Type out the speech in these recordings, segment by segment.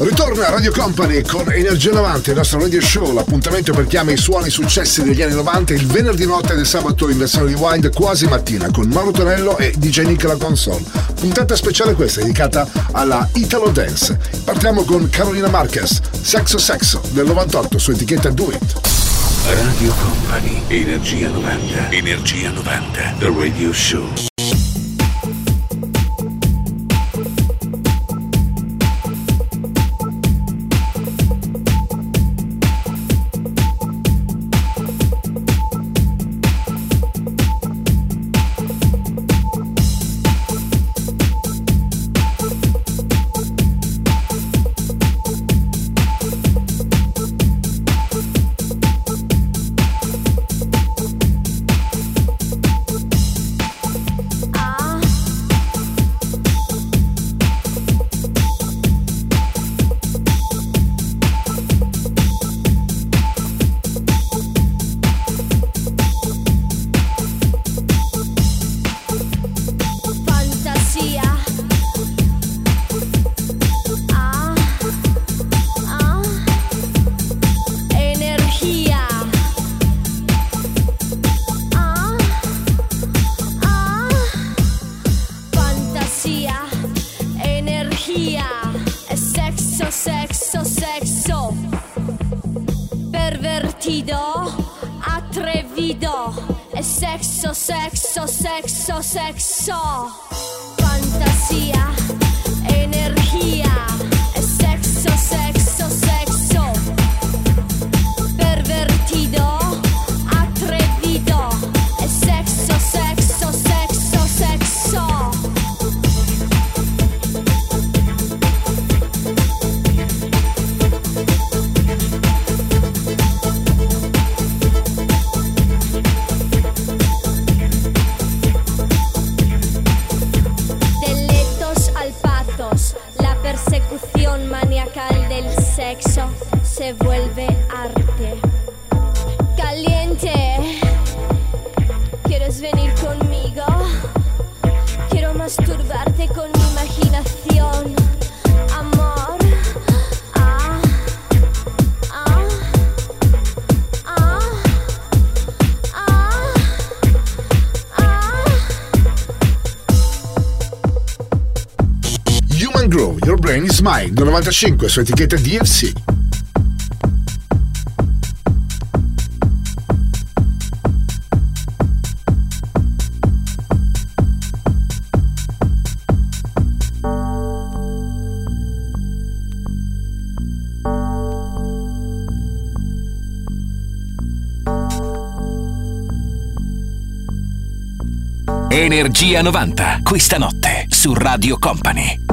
Ritorna Radio Company con Energia 90, il nostro radio show, l'appuntamento per chiami i suoni successi degli anni 90 il venerdì notte del sabato in versione rewind quasi mattina con Mauro Tonello e DJ Nick la console. Puntata speciale questa dedicata alla Italo Dance. Partiamo con Carolina Marquez, Sexo Sexo del 98 su etichetta Do It. Radio Company, Energia 90. Energia 90. The Radio Show. Smile del 95 su etichetta DFC. Energia 90, questa notte su Radio Company.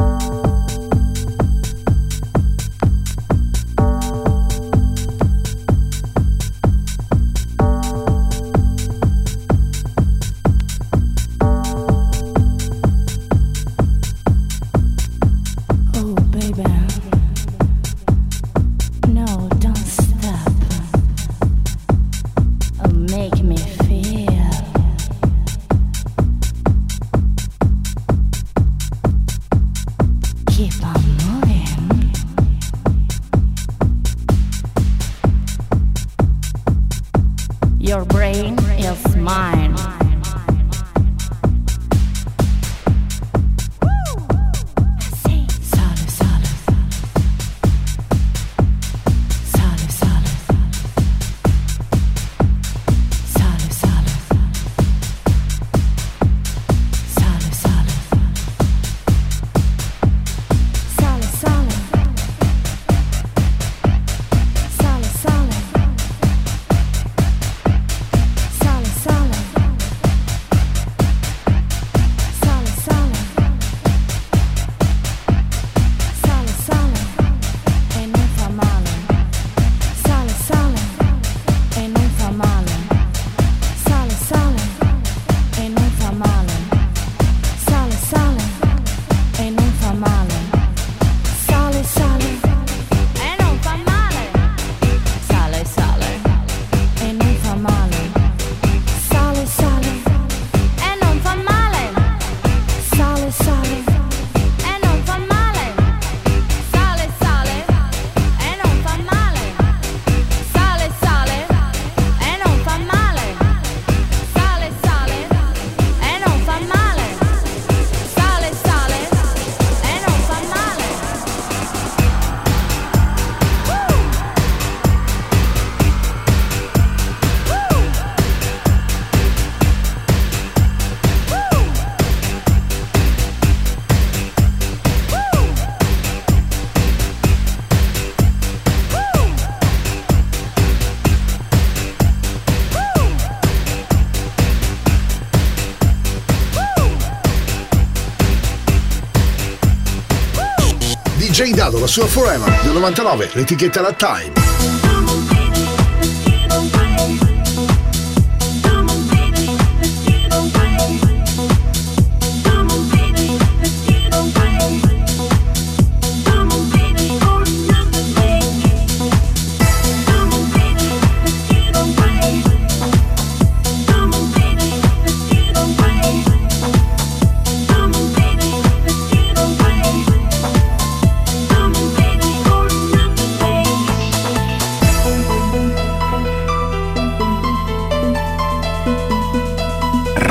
Shane Dado, la sua Forever del 99, l'etichetta la Time.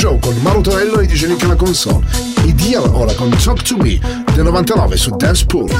Show con Mauro Tonello e DJ Nick alla console. Idea ora con Talk to Me del 99 su Dance Pool.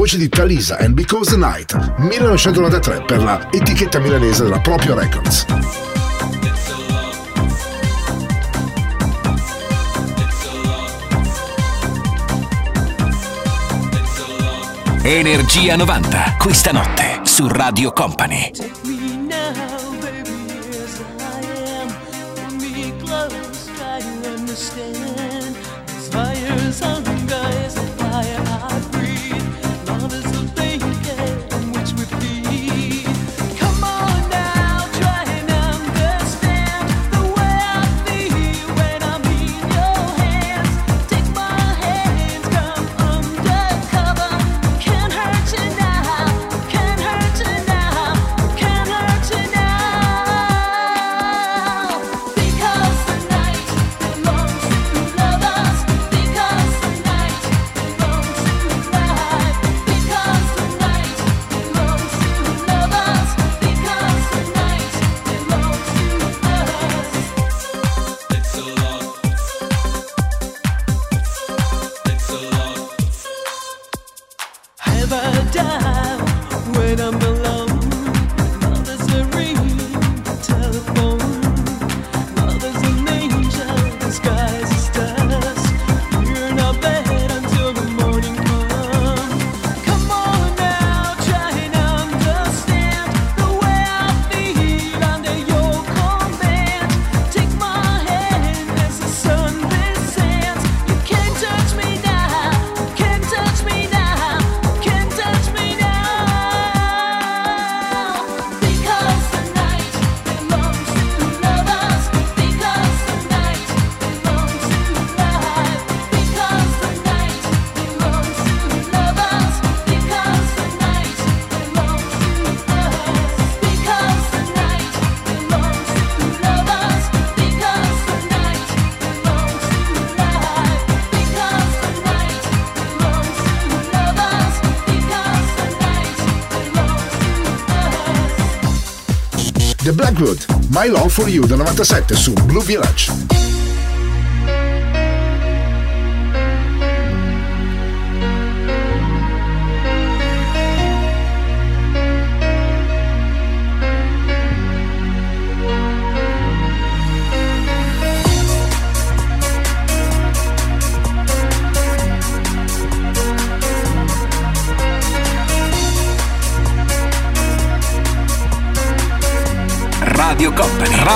Voce di Talisa and Because the Night 1993 per la etichetta milanese della Proprio Records. Energia 90, questa notte su Radio Company. My Love for You del 97 su Blue Village.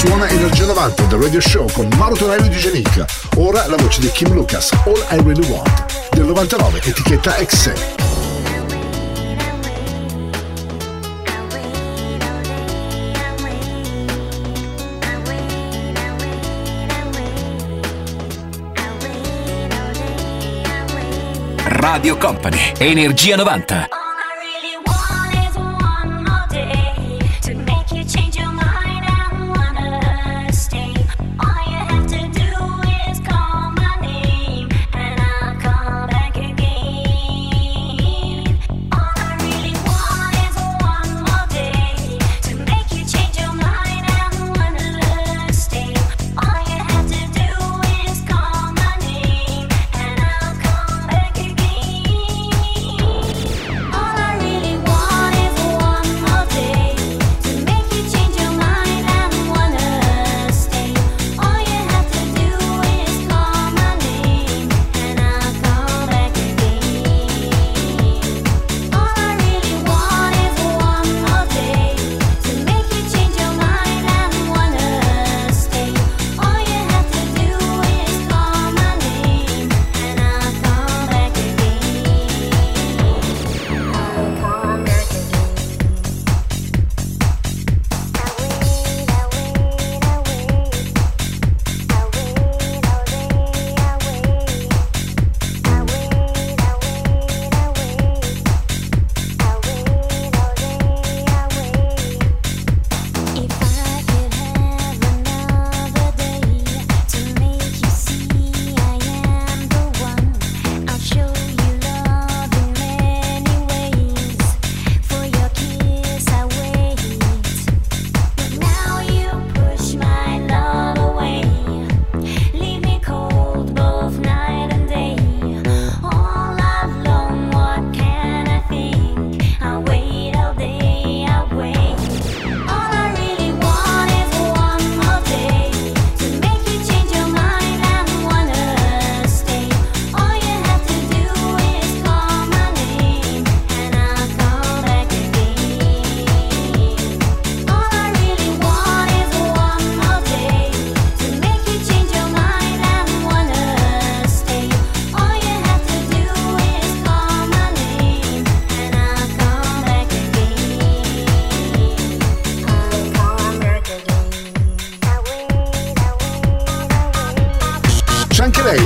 Suona Energia 90 del Radio Show con Mauro Tonello di Genica. Ora la voce di Kim Lucas, All I Really Want, del 99, etichetta XE. Radio Company, Energia 90.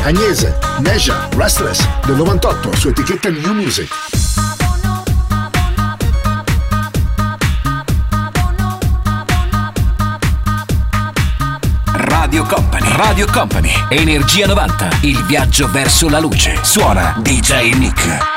Agnese, Neja, Restless del 98 su etichetta New Music. Radio Company, Radio Company, Energia 90, il viaggio verso la luce. Suona DJ Nick.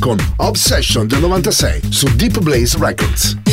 Con Obsession del 96 su Deep Blaze Records.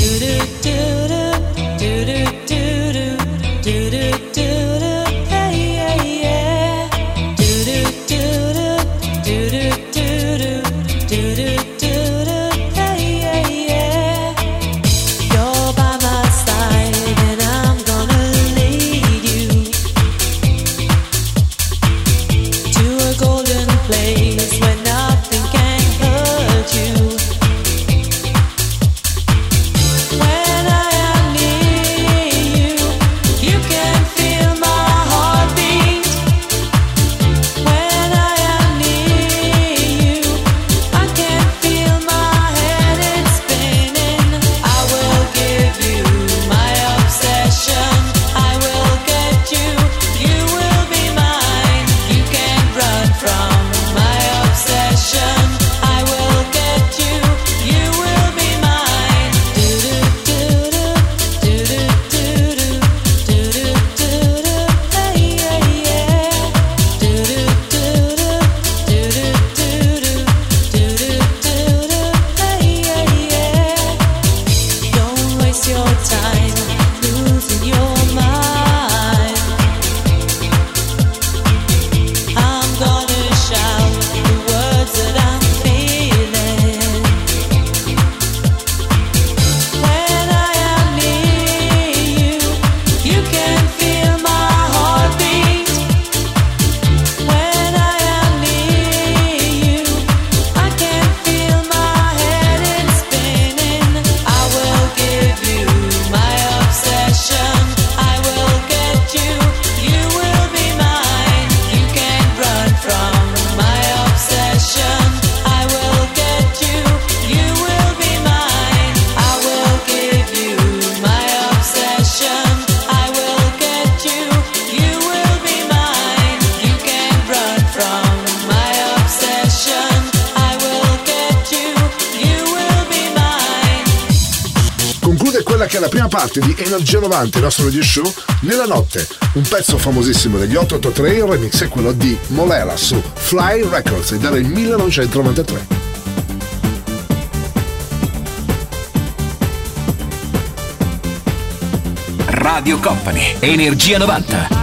Parte di Energia 90, il nostro radio show, nella notte. Un pezzo famosissimo degli 883, il remix è quello di Molera su Fly Records, ed era il 1993. Radio Company, Energia 90.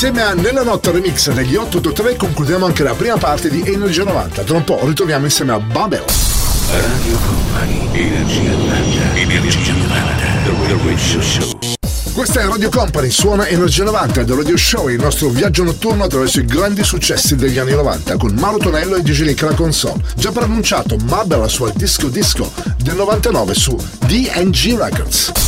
Insieme a Nella Notte Remix degli 883 concludiamo anche la prima parte di Energia 90. Tra un po' ritorniamo insieme a Babel. Radio Company, Energia 90, Energia 90, The Radio Show. Questa è Radio Company, suona Energia 90 del Radio Show, il nostro viaggio notturno attraverso i grandi successi degli anni 90 con Mauro Tonello e DJ Nick la console. Già pronunciato Mabel al disco disco del 99 su DNG Records.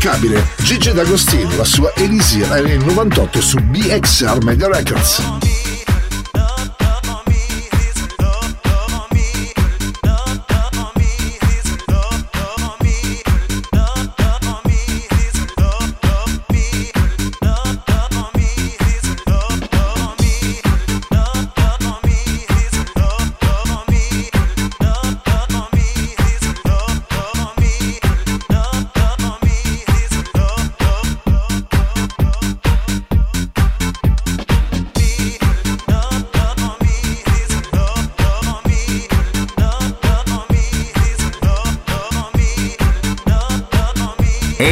immancabile Gigi D'Agostino, la sua Elisir era nel 98 su BXR Media Records.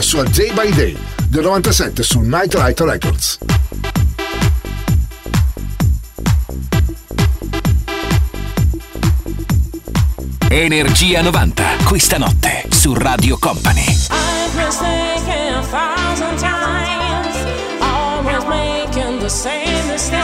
la sua Day by Day del 97 su Night Light Records. Energia 90, questa notte su Radio Company. I've been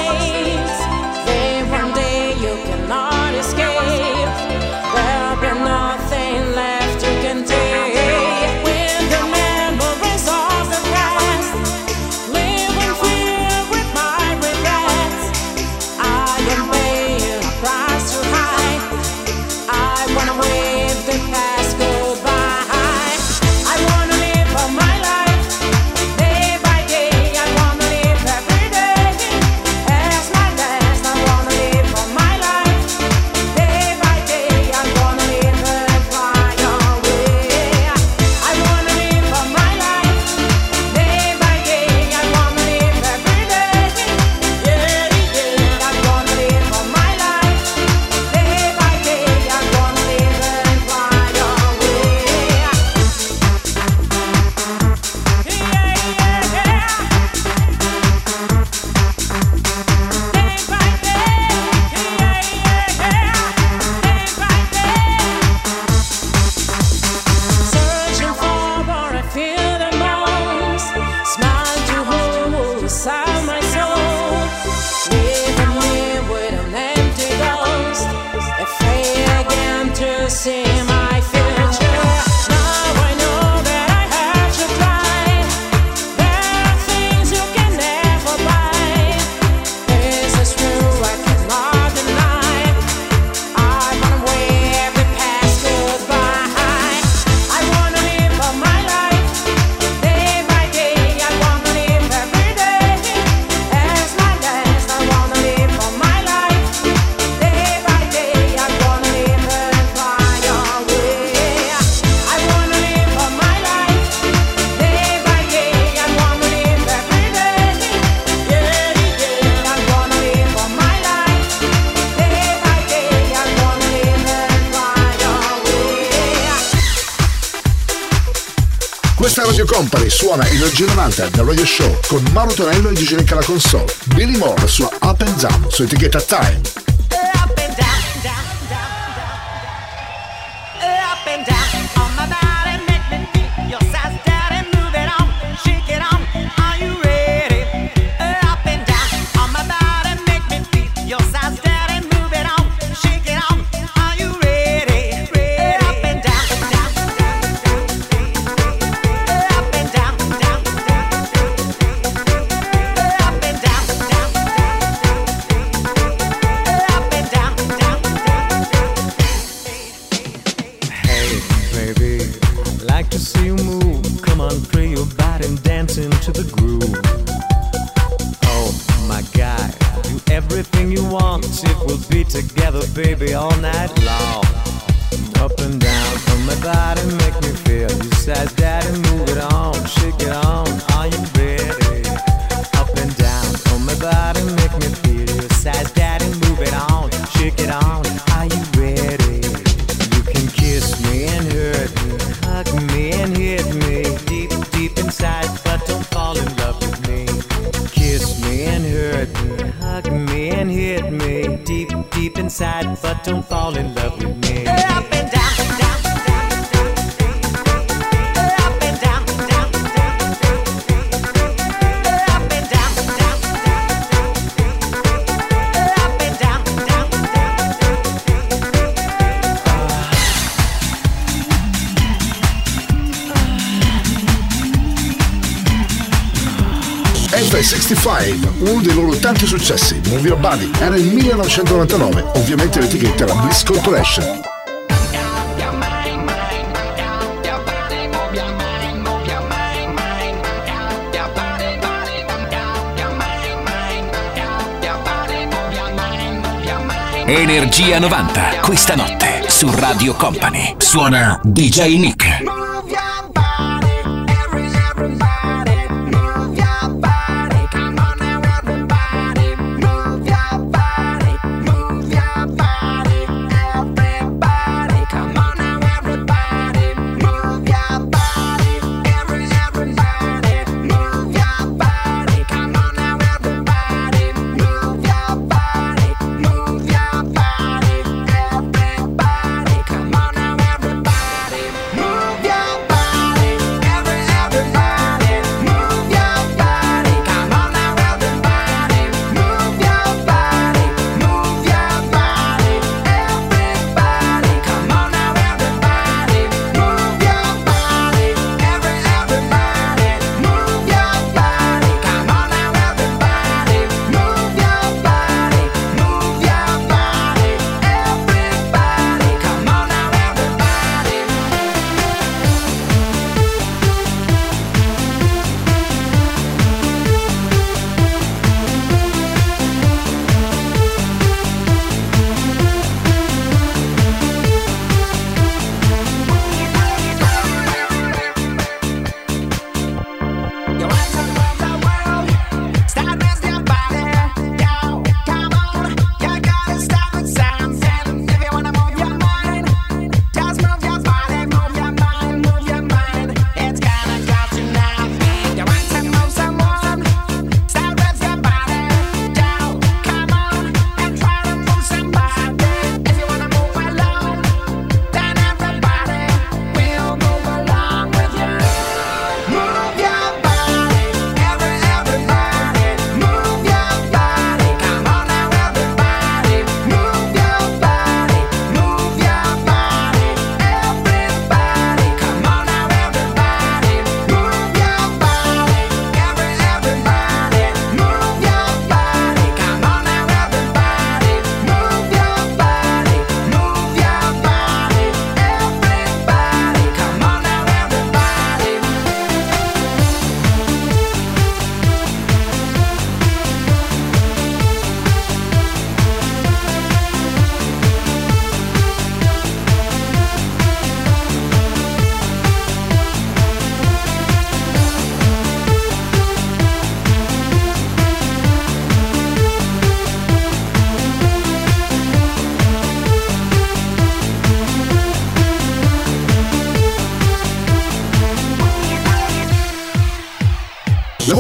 Energia 90 da Radio Show con Mauro Tonello e Gigi Recca la console. Billy Moore su Up and Down su etichetta Time. Up and Down. Your Body, era il 1999, ovviamente l'etichetta era Bliss Corporation. Energia 90, questa notte su Radio Company. Suona DJ Nick.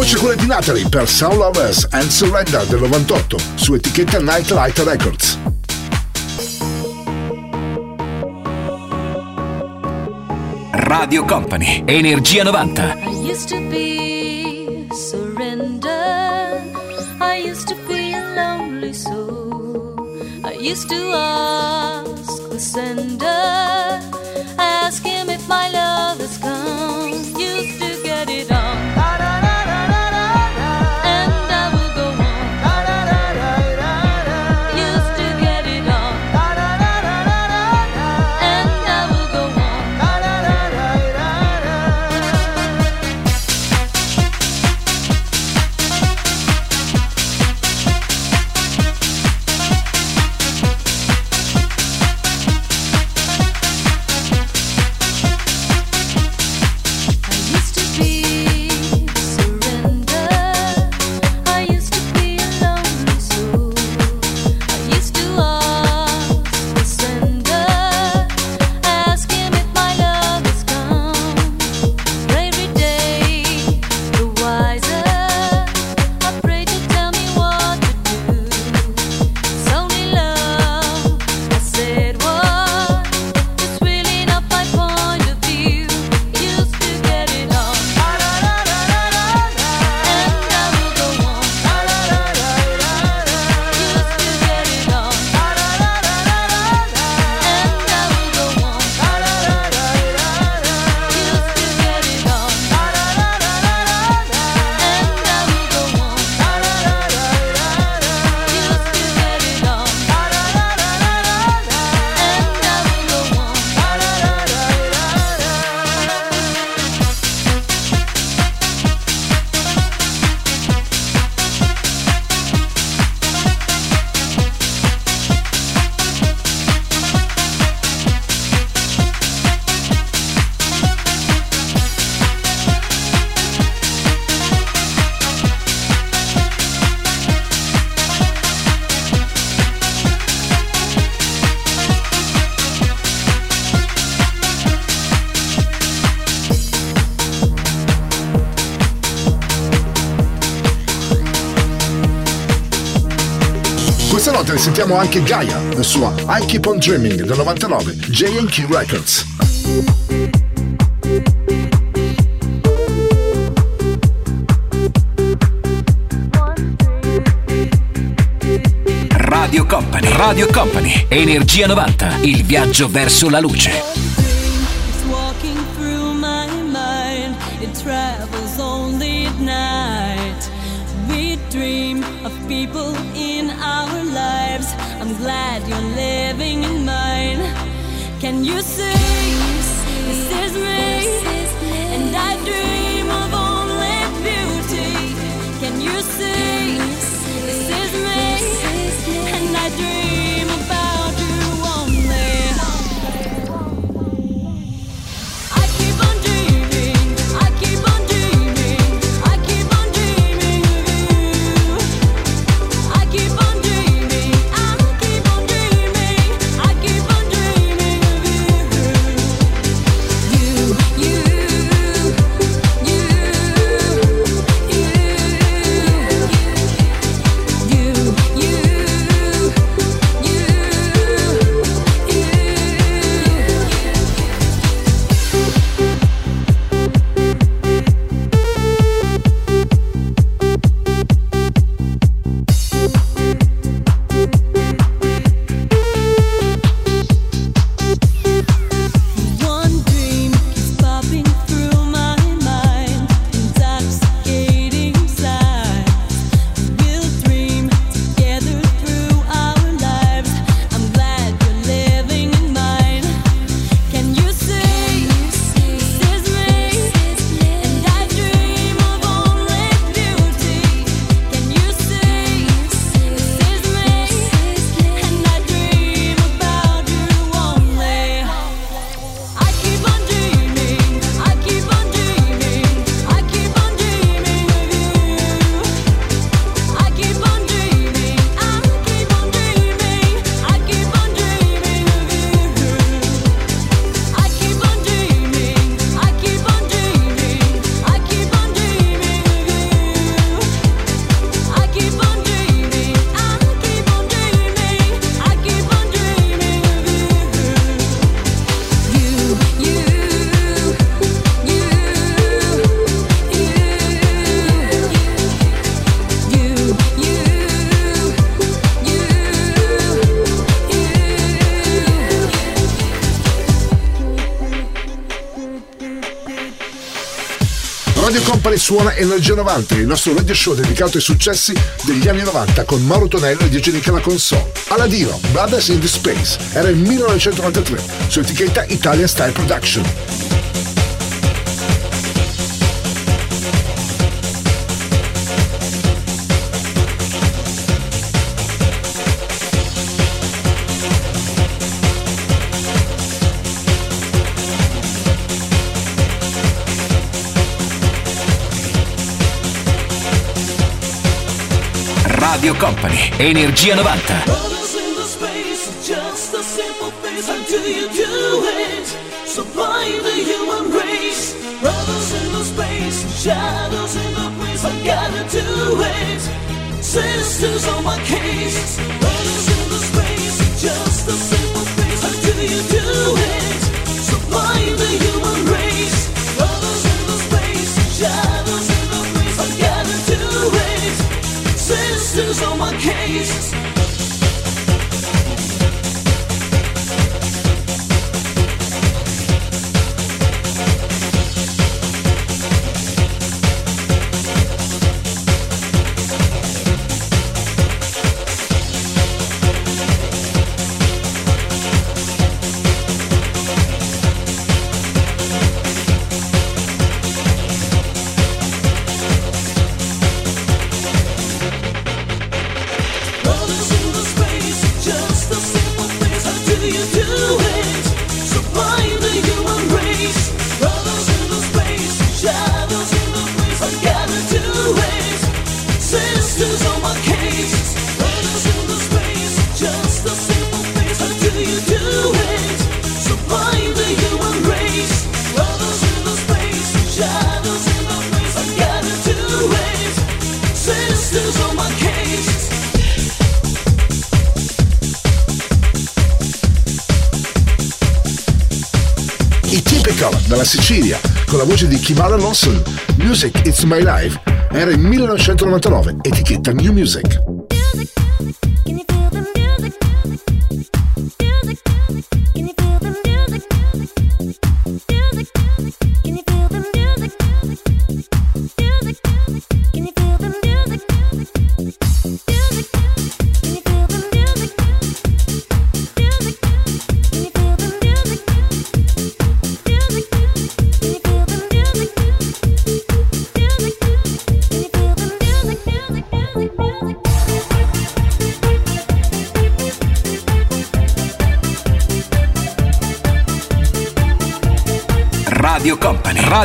Conosci quella di Natalie per Sound Lovers and Surrender del 98 su etichetta Nightlight Records. Radio Company, Energia 90. I used to be surrender. I used to be a lonely soul. I used to ask the sender. ascoltiamo anche Gaia, la sua I Keep On Dreaming del 99, J&Q Records. Radio Company, Radio Company, Energia 90, il viaggio verso la luce. suona Energia 90, il nostro radio show dedicato ai successi degli anni 90 con Mauro Tonello e Diego Nicola Console. Aladino, Brothers in the Space, era il 1993, su etichetta Italian Style Production. Radio Company, Energia 90. Sisters on my case. voce di Kimara Lawson. Music It's My Life era il 1999, etichetta New Music.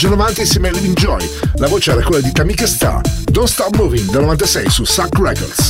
Viaggio 90 insieme a Living Joy. La voce era quella di Tamika Star, Don't Stop Moving del 96 su Suck Records.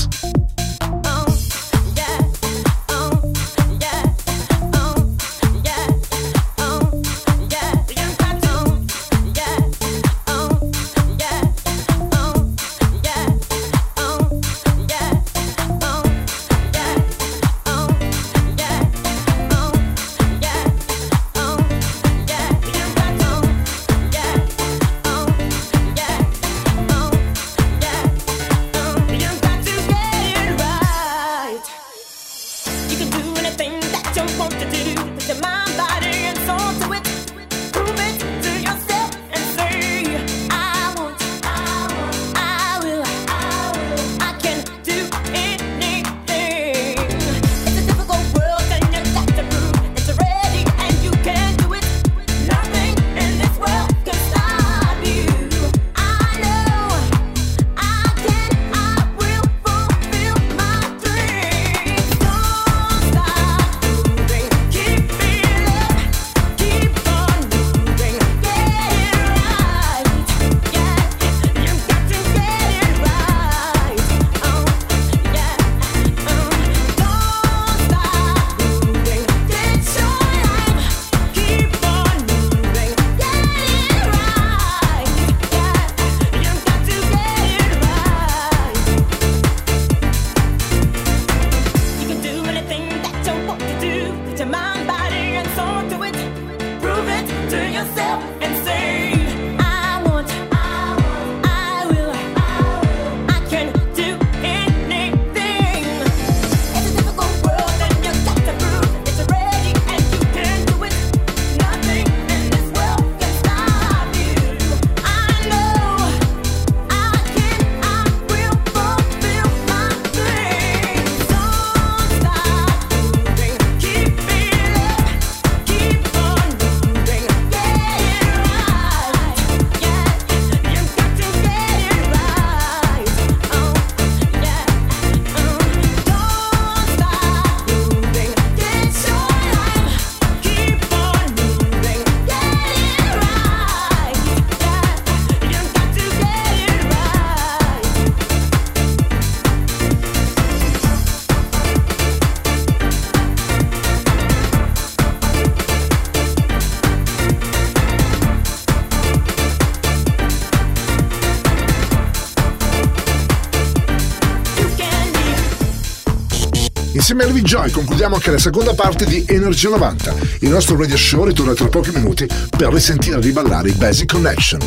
Melvi Joy concludiamo anche la seconda parte di Energy 90. Il nostro radio show ritorna tra pochi minuti per risentire riballare i Basic Connection.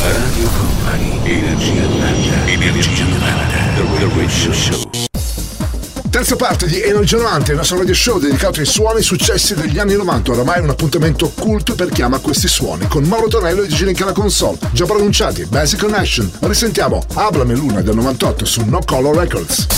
Radio Company, Energia 90, Energia 90, The Radio Show. Terza parte di Energy 90, il nostro radio show dedicato ai suoni successi degli anni 90, oramai un appuntamento occulto per chi ama questi suoni, con Mauro Tonello e Gigi Lincana Console, già pronunciati, Basic Connection. Risentiamo Ablame Luna del 98 su No Color Records.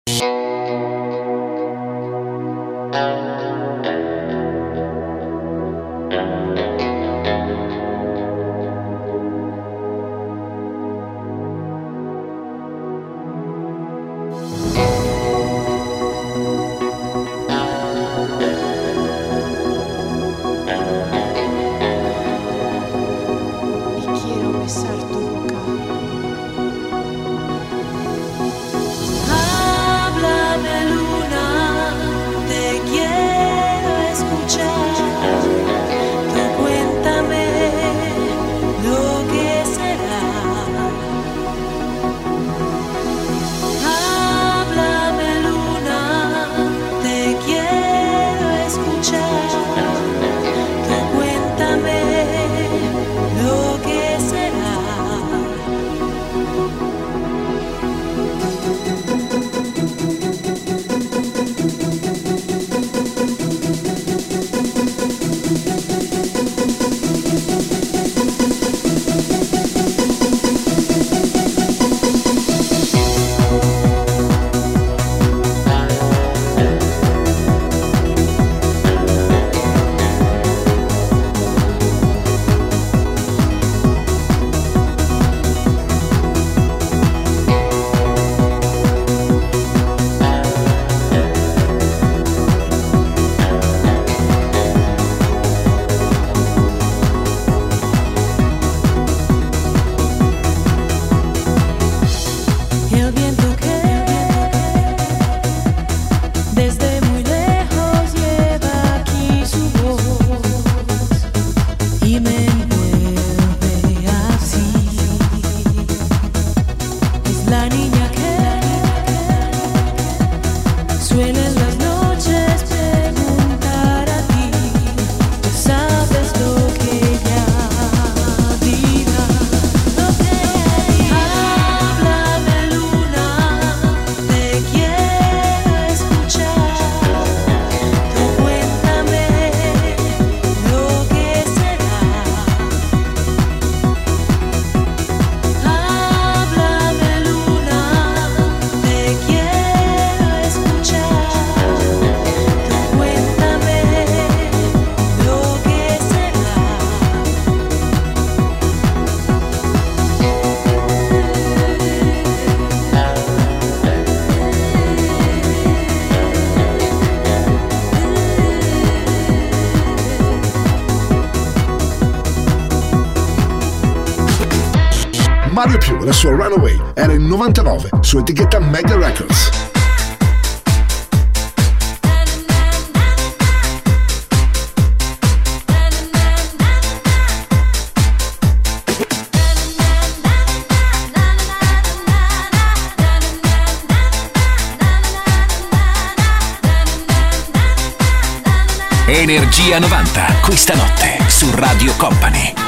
la sua Runaway era il 99 su etichetta Mega Records. Energia 90, questa notte su Radio Company.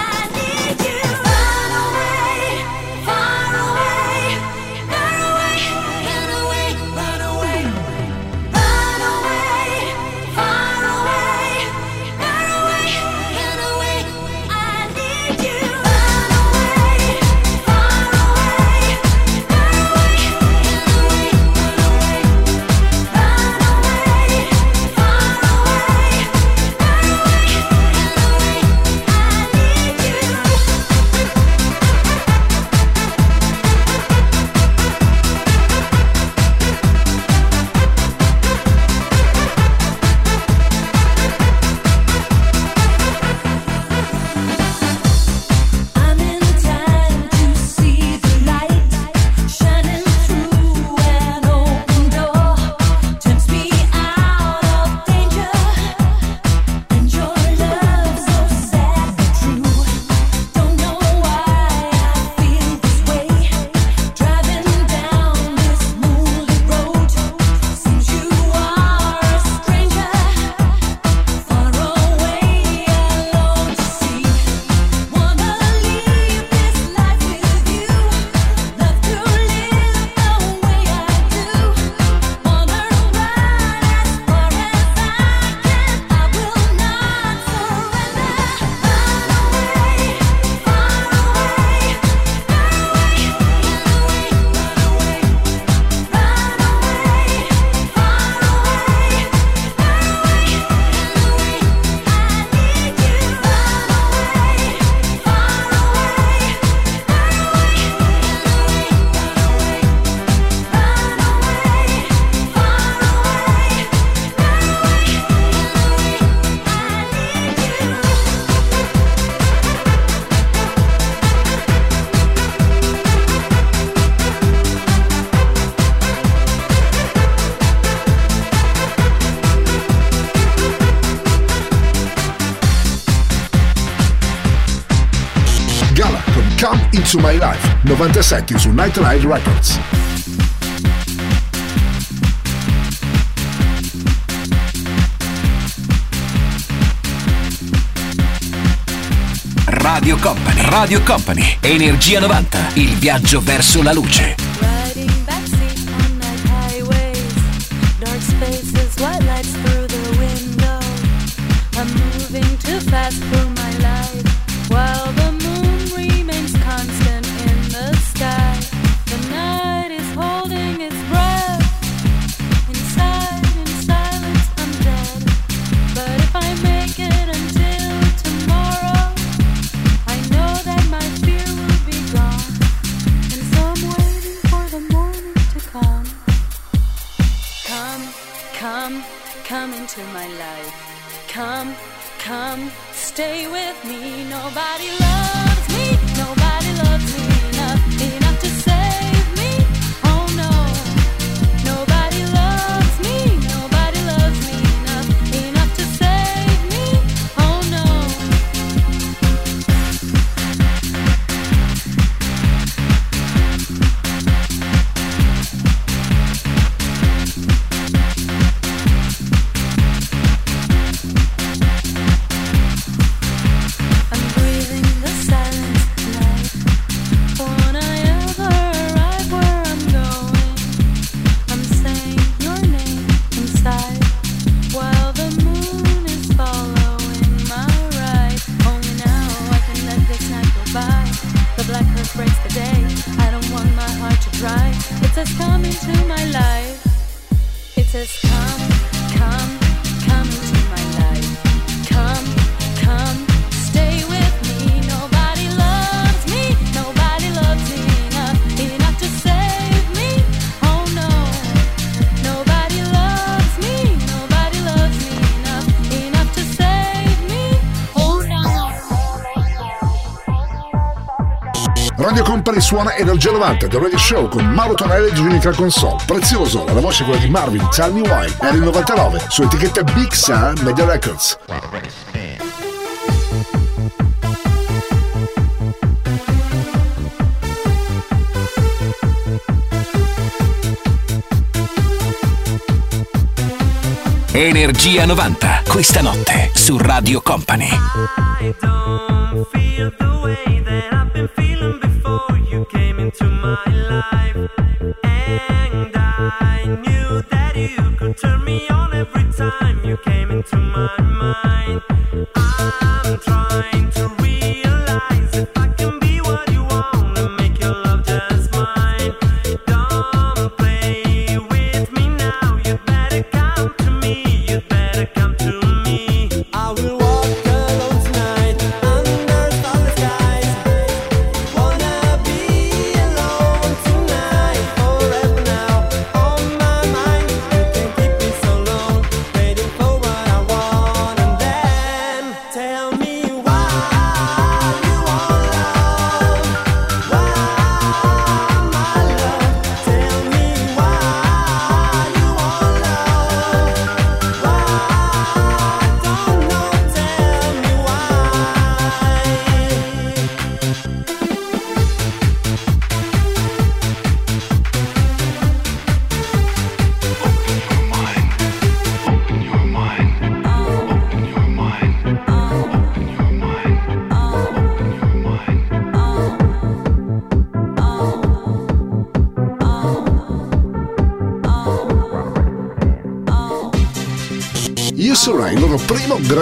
su My Life, 97 su Nightlight Records. Radio Company, Radio Company, Energia 90, il viaggio verso la luce. Suona Energia 90 The Radio Show con Mauro Tonelli di Unica Console. Prezioso, la voce è quella di Marvin, Tell Me Why, era il 99, su etichetta Big Sun Media Records. Energia 90, questa notte su Radio Company.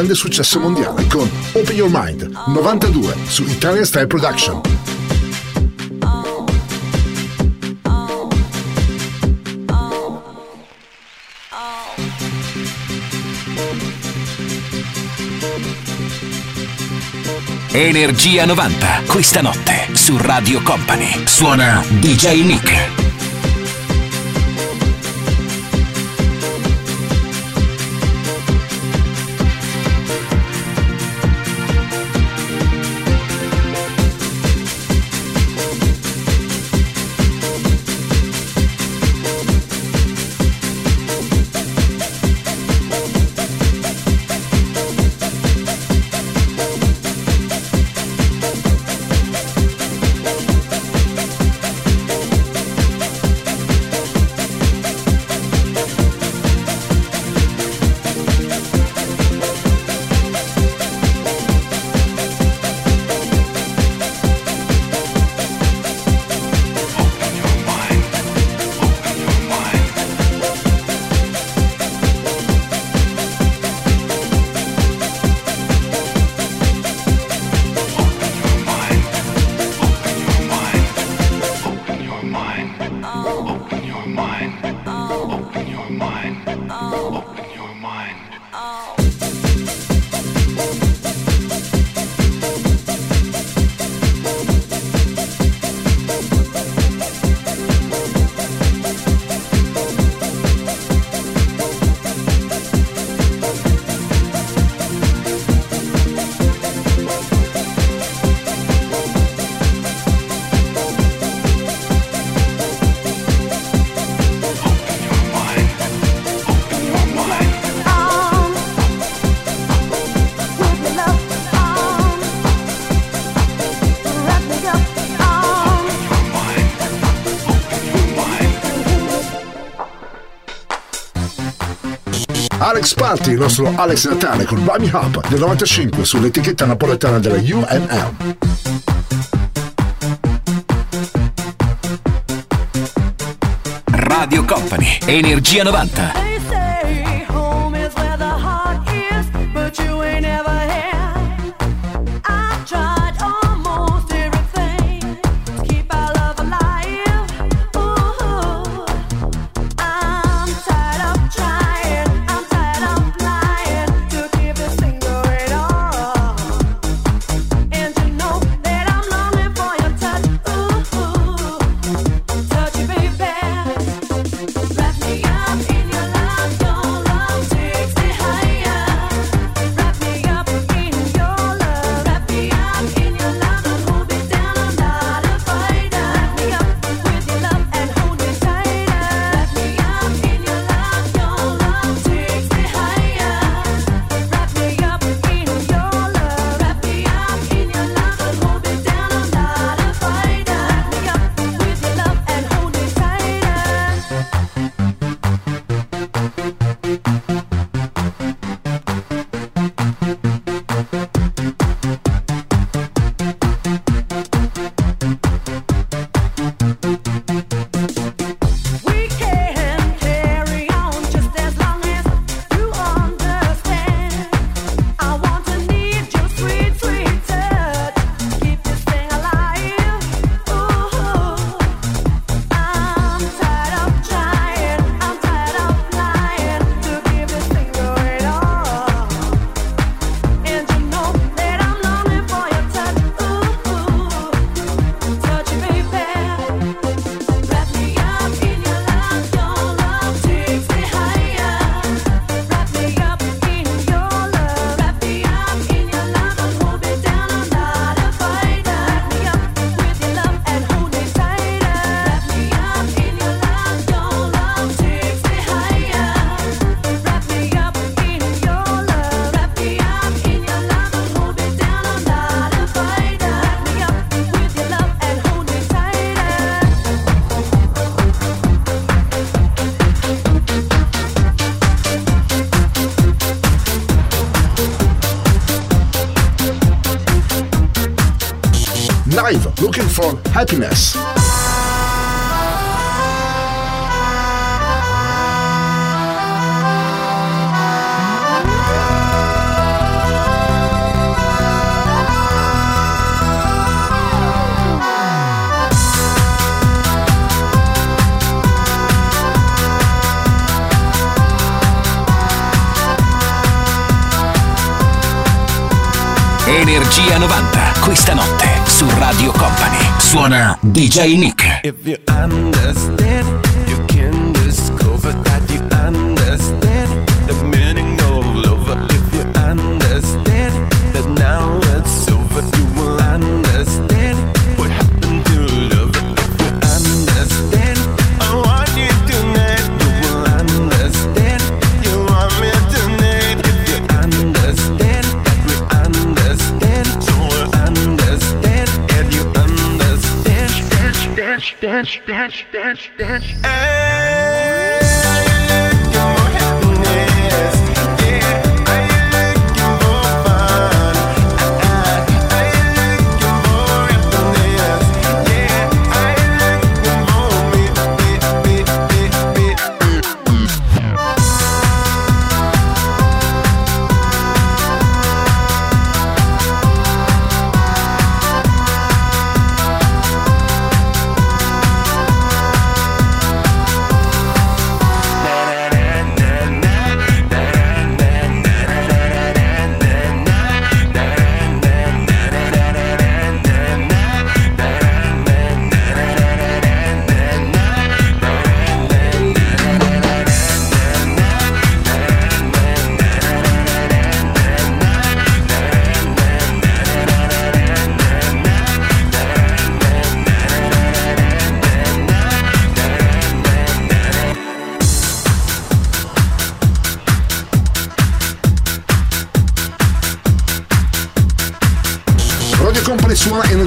grande successo mondiale con Open Your Mind 92 su Italian Style Production. Energia 90, questa notte su Radio Company. Suona DJ Nick. Alex Party, il nostro Alex Natale con Buy Me del 95 sull'etichetta napoletana della UMM. Radio Company, Energia 90. DJ Nick.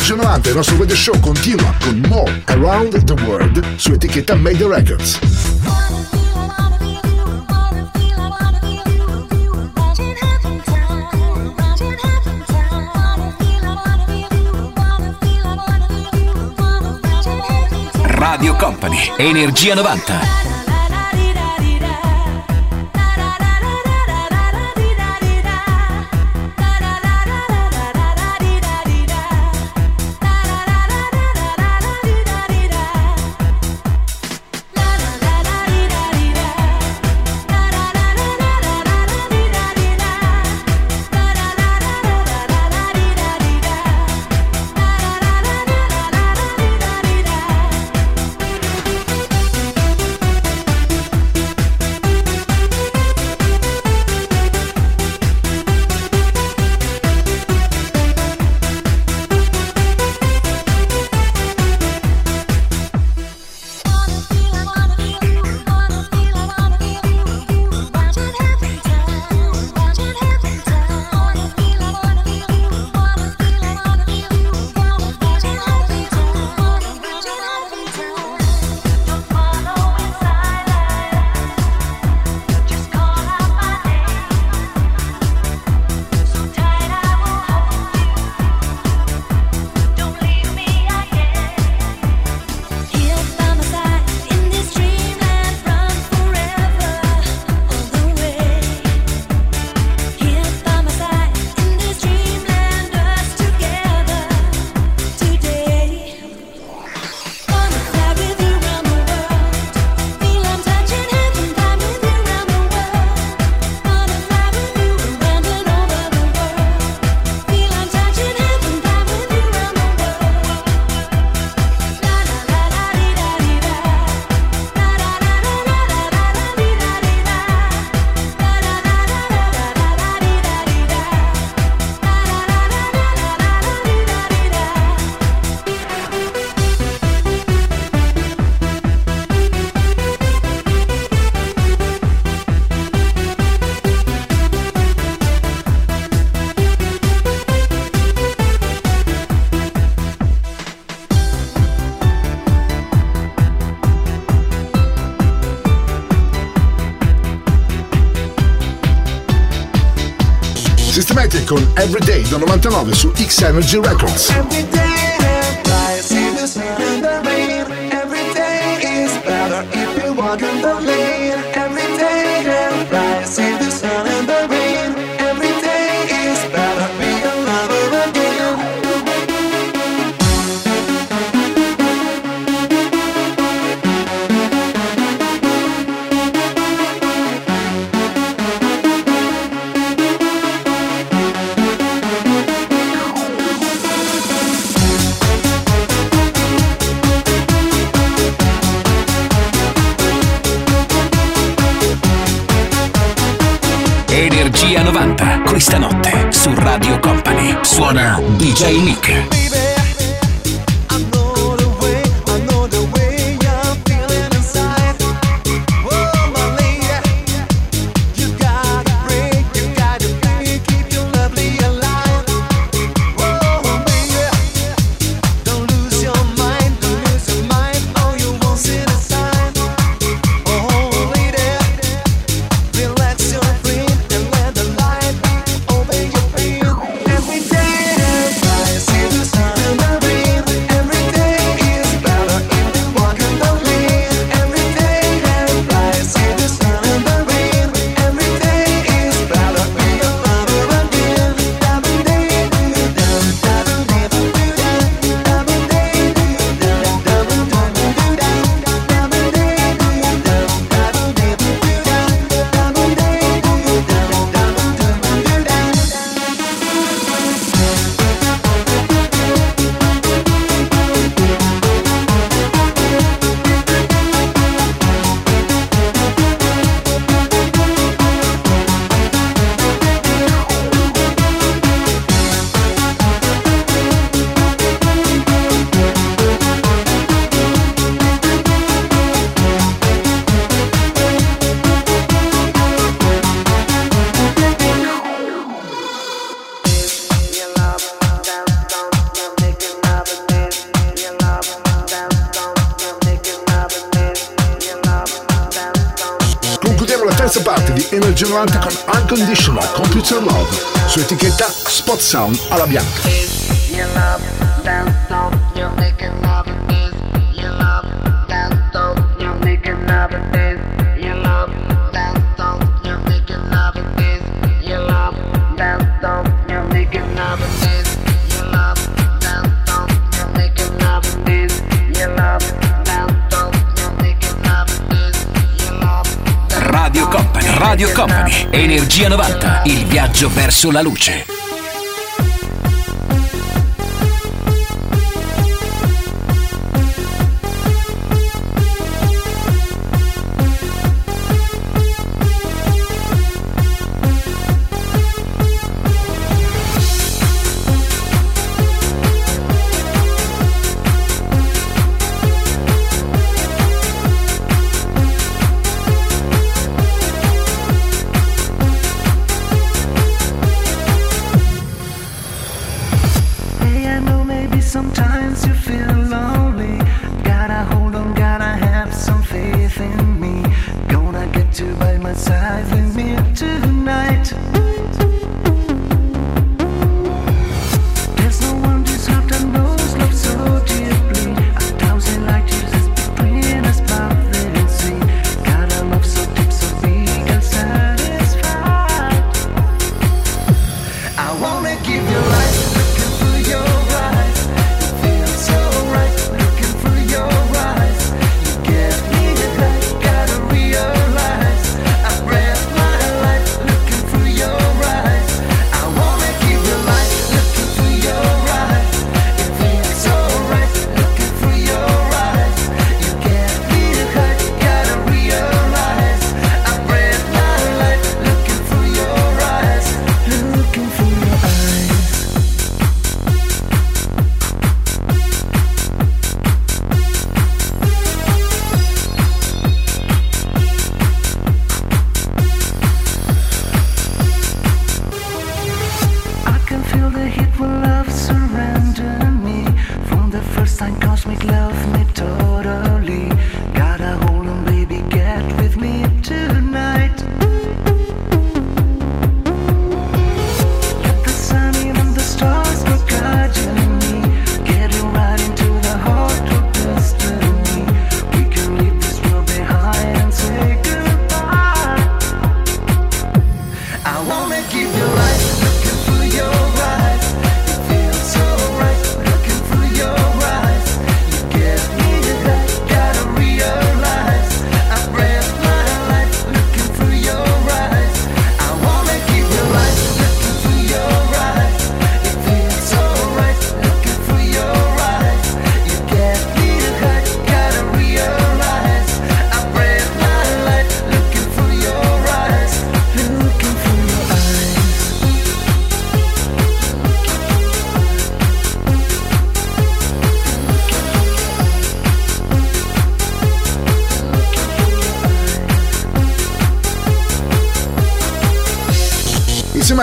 11.90 il nostro radio show continua con More Around the World su etichetta Made Records. Radio Company, Energia 90. con Everyday da 99 su X Energy Records. Everyday, DJ Nick. Brown alla bianca. Radio Company, Energia 90, il viaggio verso la luce.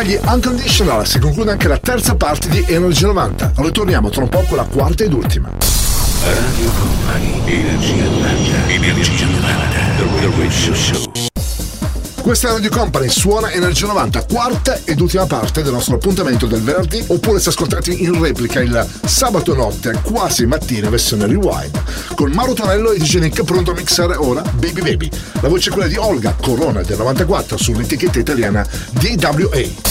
gli Unconditional si conclude anche la terza parte di Energy 90. Ritorniamo tra un po' con la quarta ed ultima. Radio Company, Energia 90, Energia 90, The Real Radio Show. Questa è Radio Company, suona Energia 90, quarta ed ultima parte del nostro appuntamento del venerdì, oppure se ascoltate in replica il sabato notte, quasi mattina, versione rewind, con Mauro Tonello e DJ Nick pronto a mixare ora Baby Baby. La voce è quella di Olga Corona del 94 sull'etichetta italiana DWA.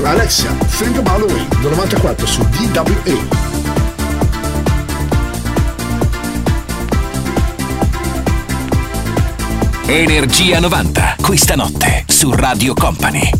con Alexia Think About Away 94 su DWA. Energia 90, questa notte su Radio Company.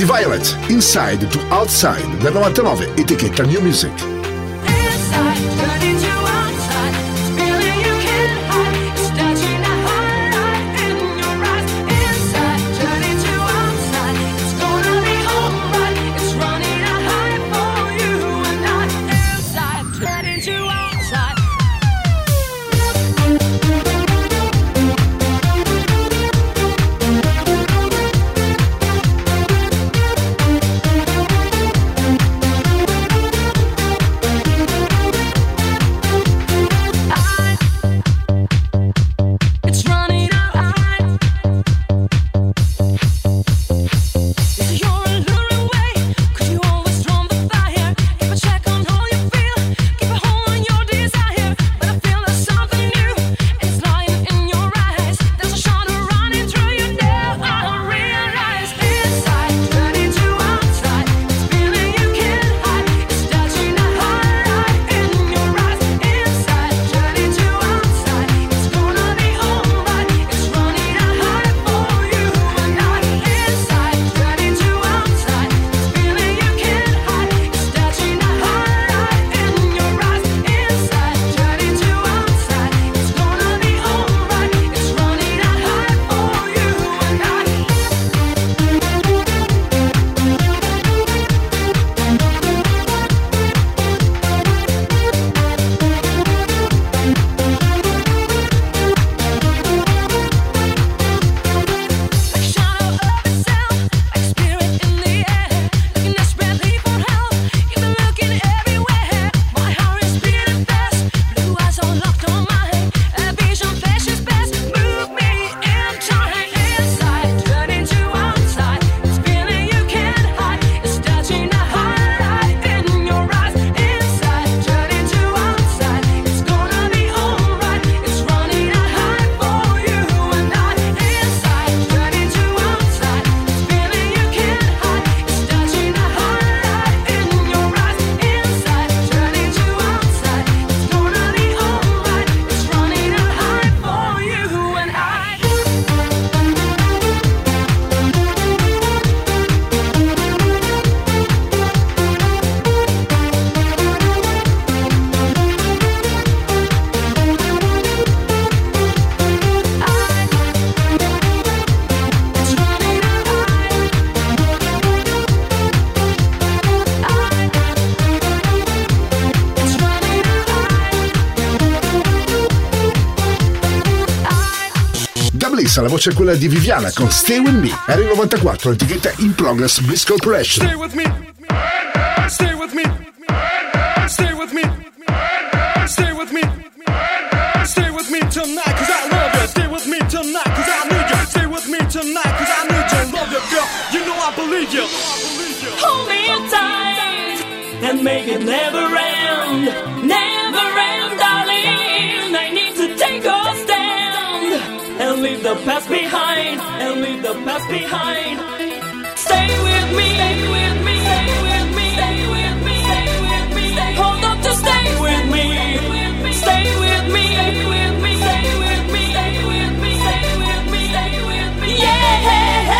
Lady Violet, Inside to Outside del 99, etichetta New Music. Voce è quella di Viviana con Stay With Me. Era il 94, etichetta In Progress Bliss Corporation. Stay with me. Stay with me. Stay with me. Stay with me. Stay with me tonight, cause I love you. Stay with me tonight, cause I need you. Stay with me tonight, cause I need you. Love you, girl. You know I believe you. Hold me tight and make it never end, never end, leave the past behind, and leave the past behind. Stay with me, stay with me, stay with me, stay with me, stay with me. Hold on to stay with me, stay with me, stay with me, stay with me, stay with me, stay with me. Yeah.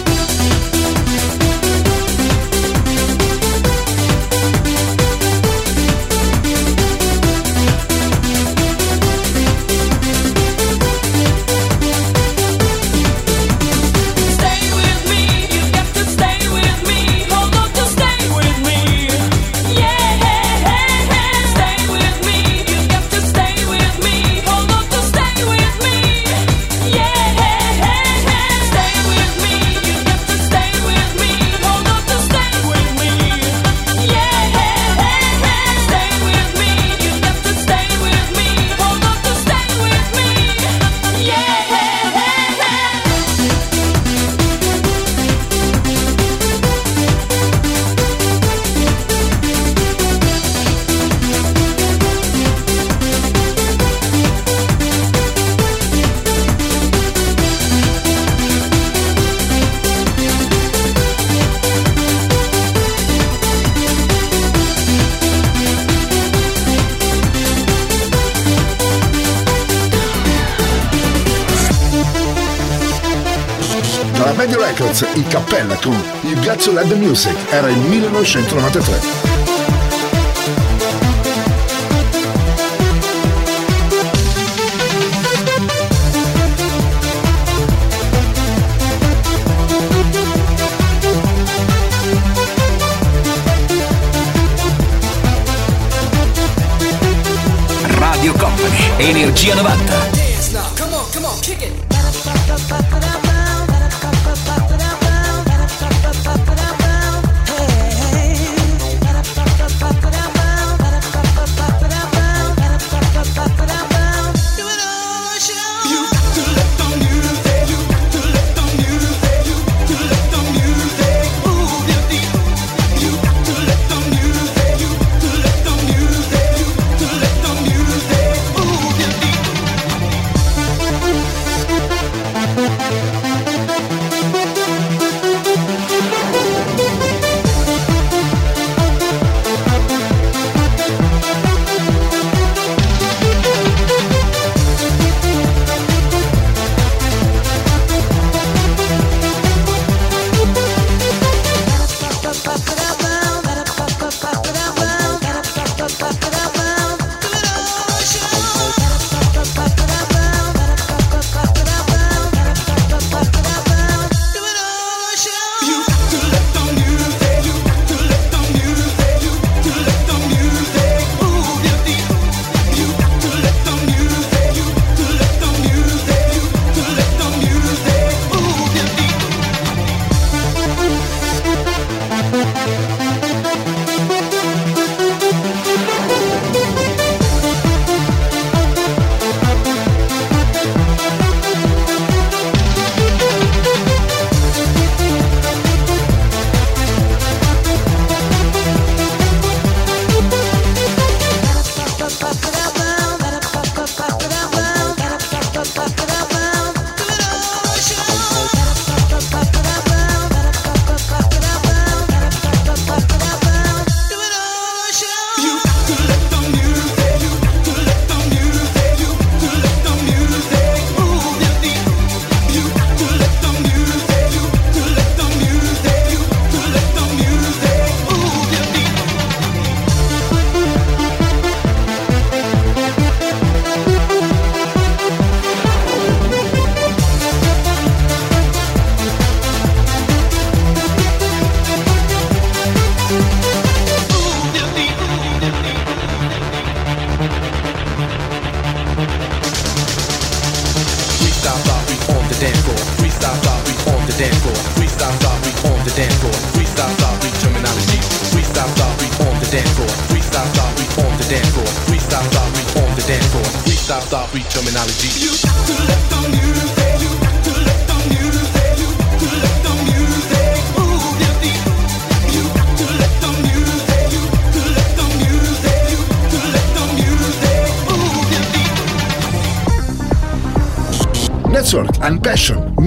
Indiana con You Got to Music, era il 1993. Energia 90.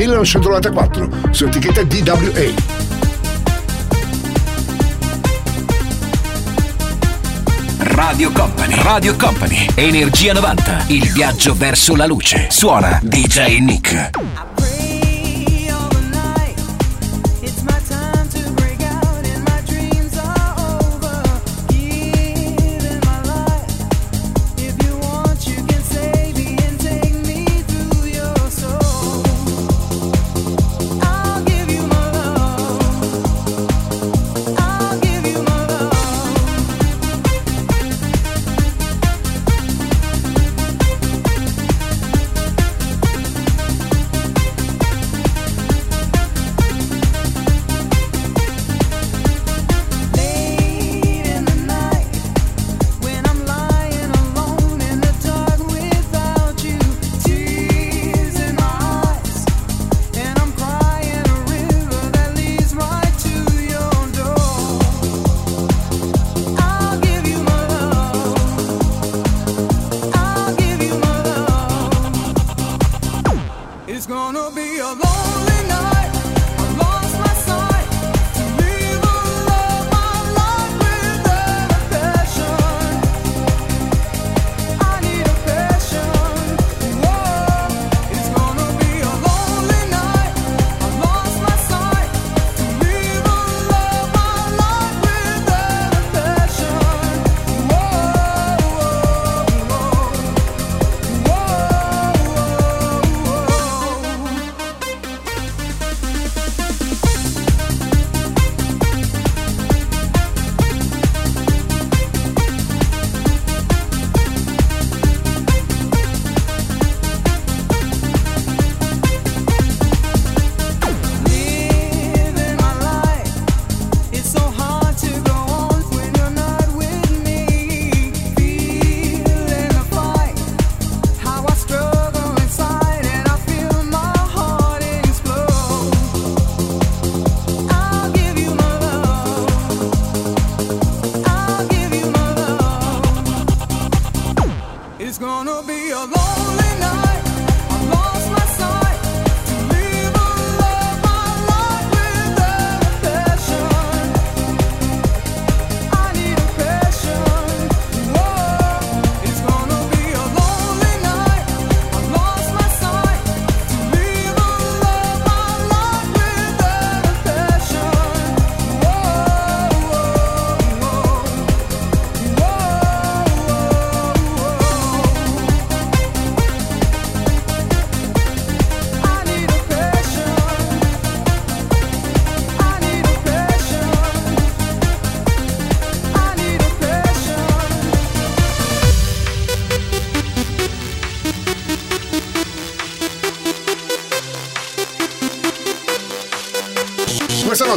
1994 su etichetta DWA. Radio Company, Radio Company, Energia 90, il viaggio verso la luce. Suona DJ Nick.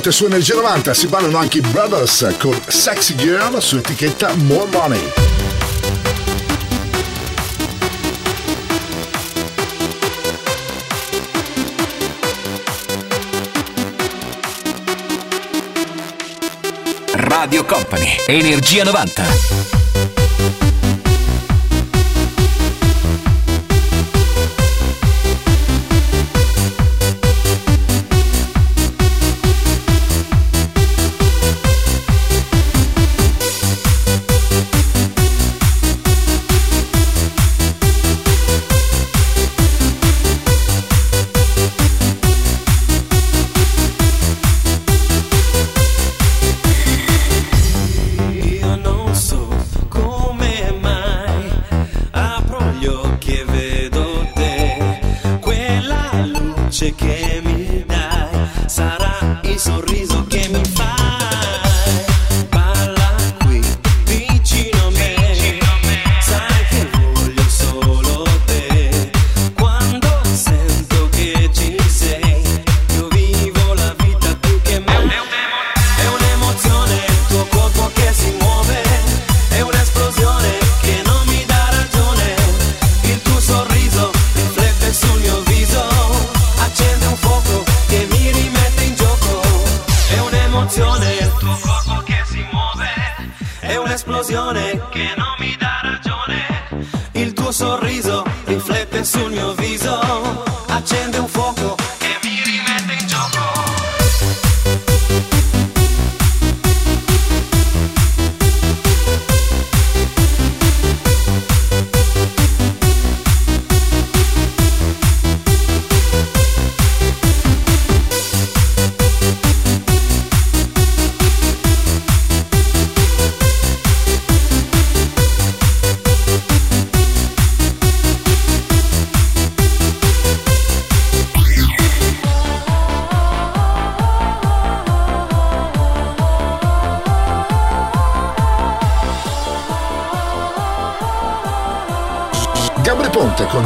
Ovviamente su Energia 90 si ballano anche i Brothers con Sexy Girl su etichetta More Money. Radio Company, Energia 90.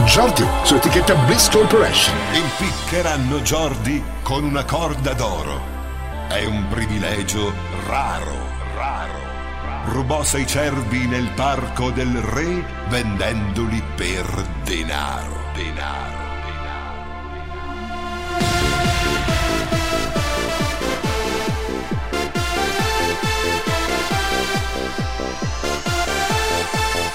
Giordi su etichetta Bliss Corporation. Impiccheranno Giordi con una corda d'oro. È un privilegio raro, raro. Rubò sei cervi nel parco del re vendendoli per denaro, denaro. denaro.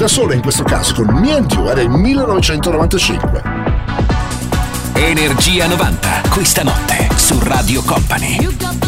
da sola in questo caso con niente era il 1995. Energia 90, questa notte su Radio Company.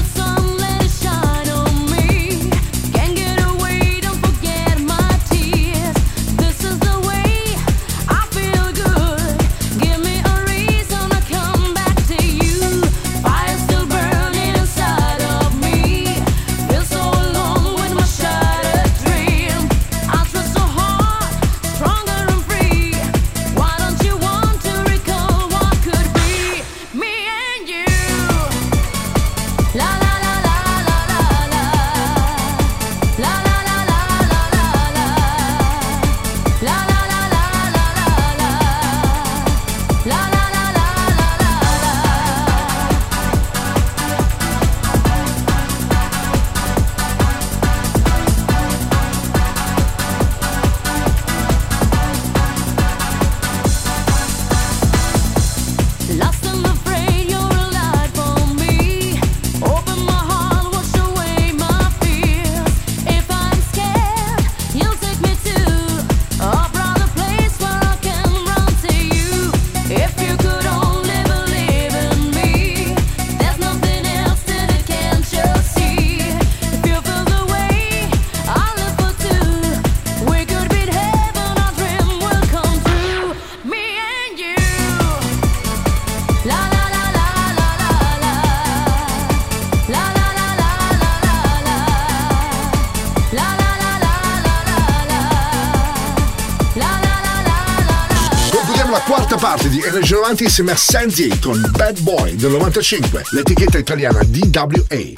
avanti insieme a Sandy con Bad Boy del 95, l'etichetta italiana DWA.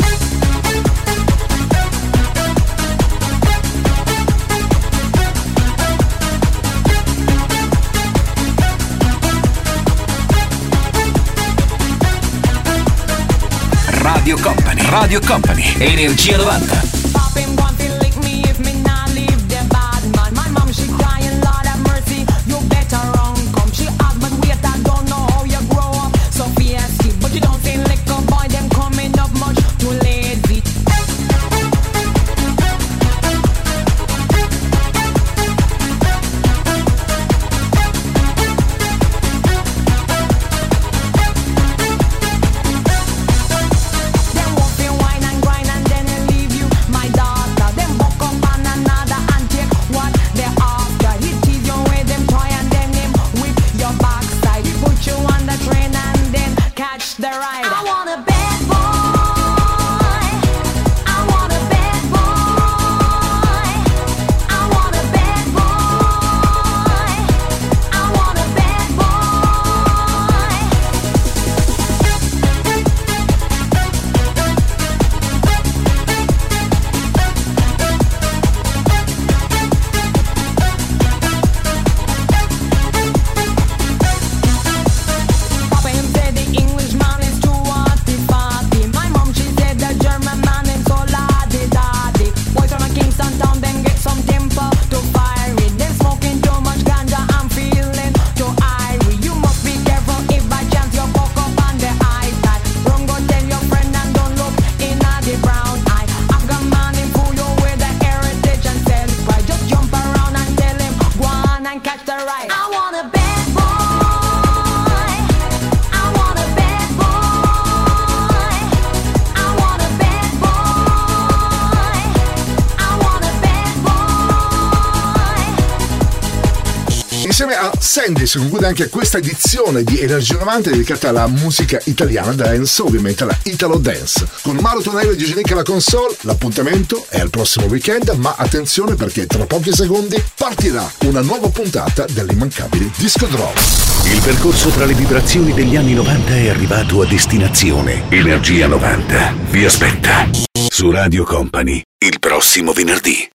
Radio Company. Radio Company. Energia 90. Mendes conclude anche questa edizione di Energia 90 dedicata alla musica italiana dance, ovviamente alla Italo Dance. Con Mauro Tonello e Eugenica alla console, l'appuntamento è al prossimo weekend, ma attenzione perché tra pochi secondi partirà una nuova puntata dell'immancabile Disco Drop. Il percorso tra le vibrazioni degli anni 90 è arrivato a destinazione. Energia 90 vi aspetta su Radio Company il prossimo venerdì.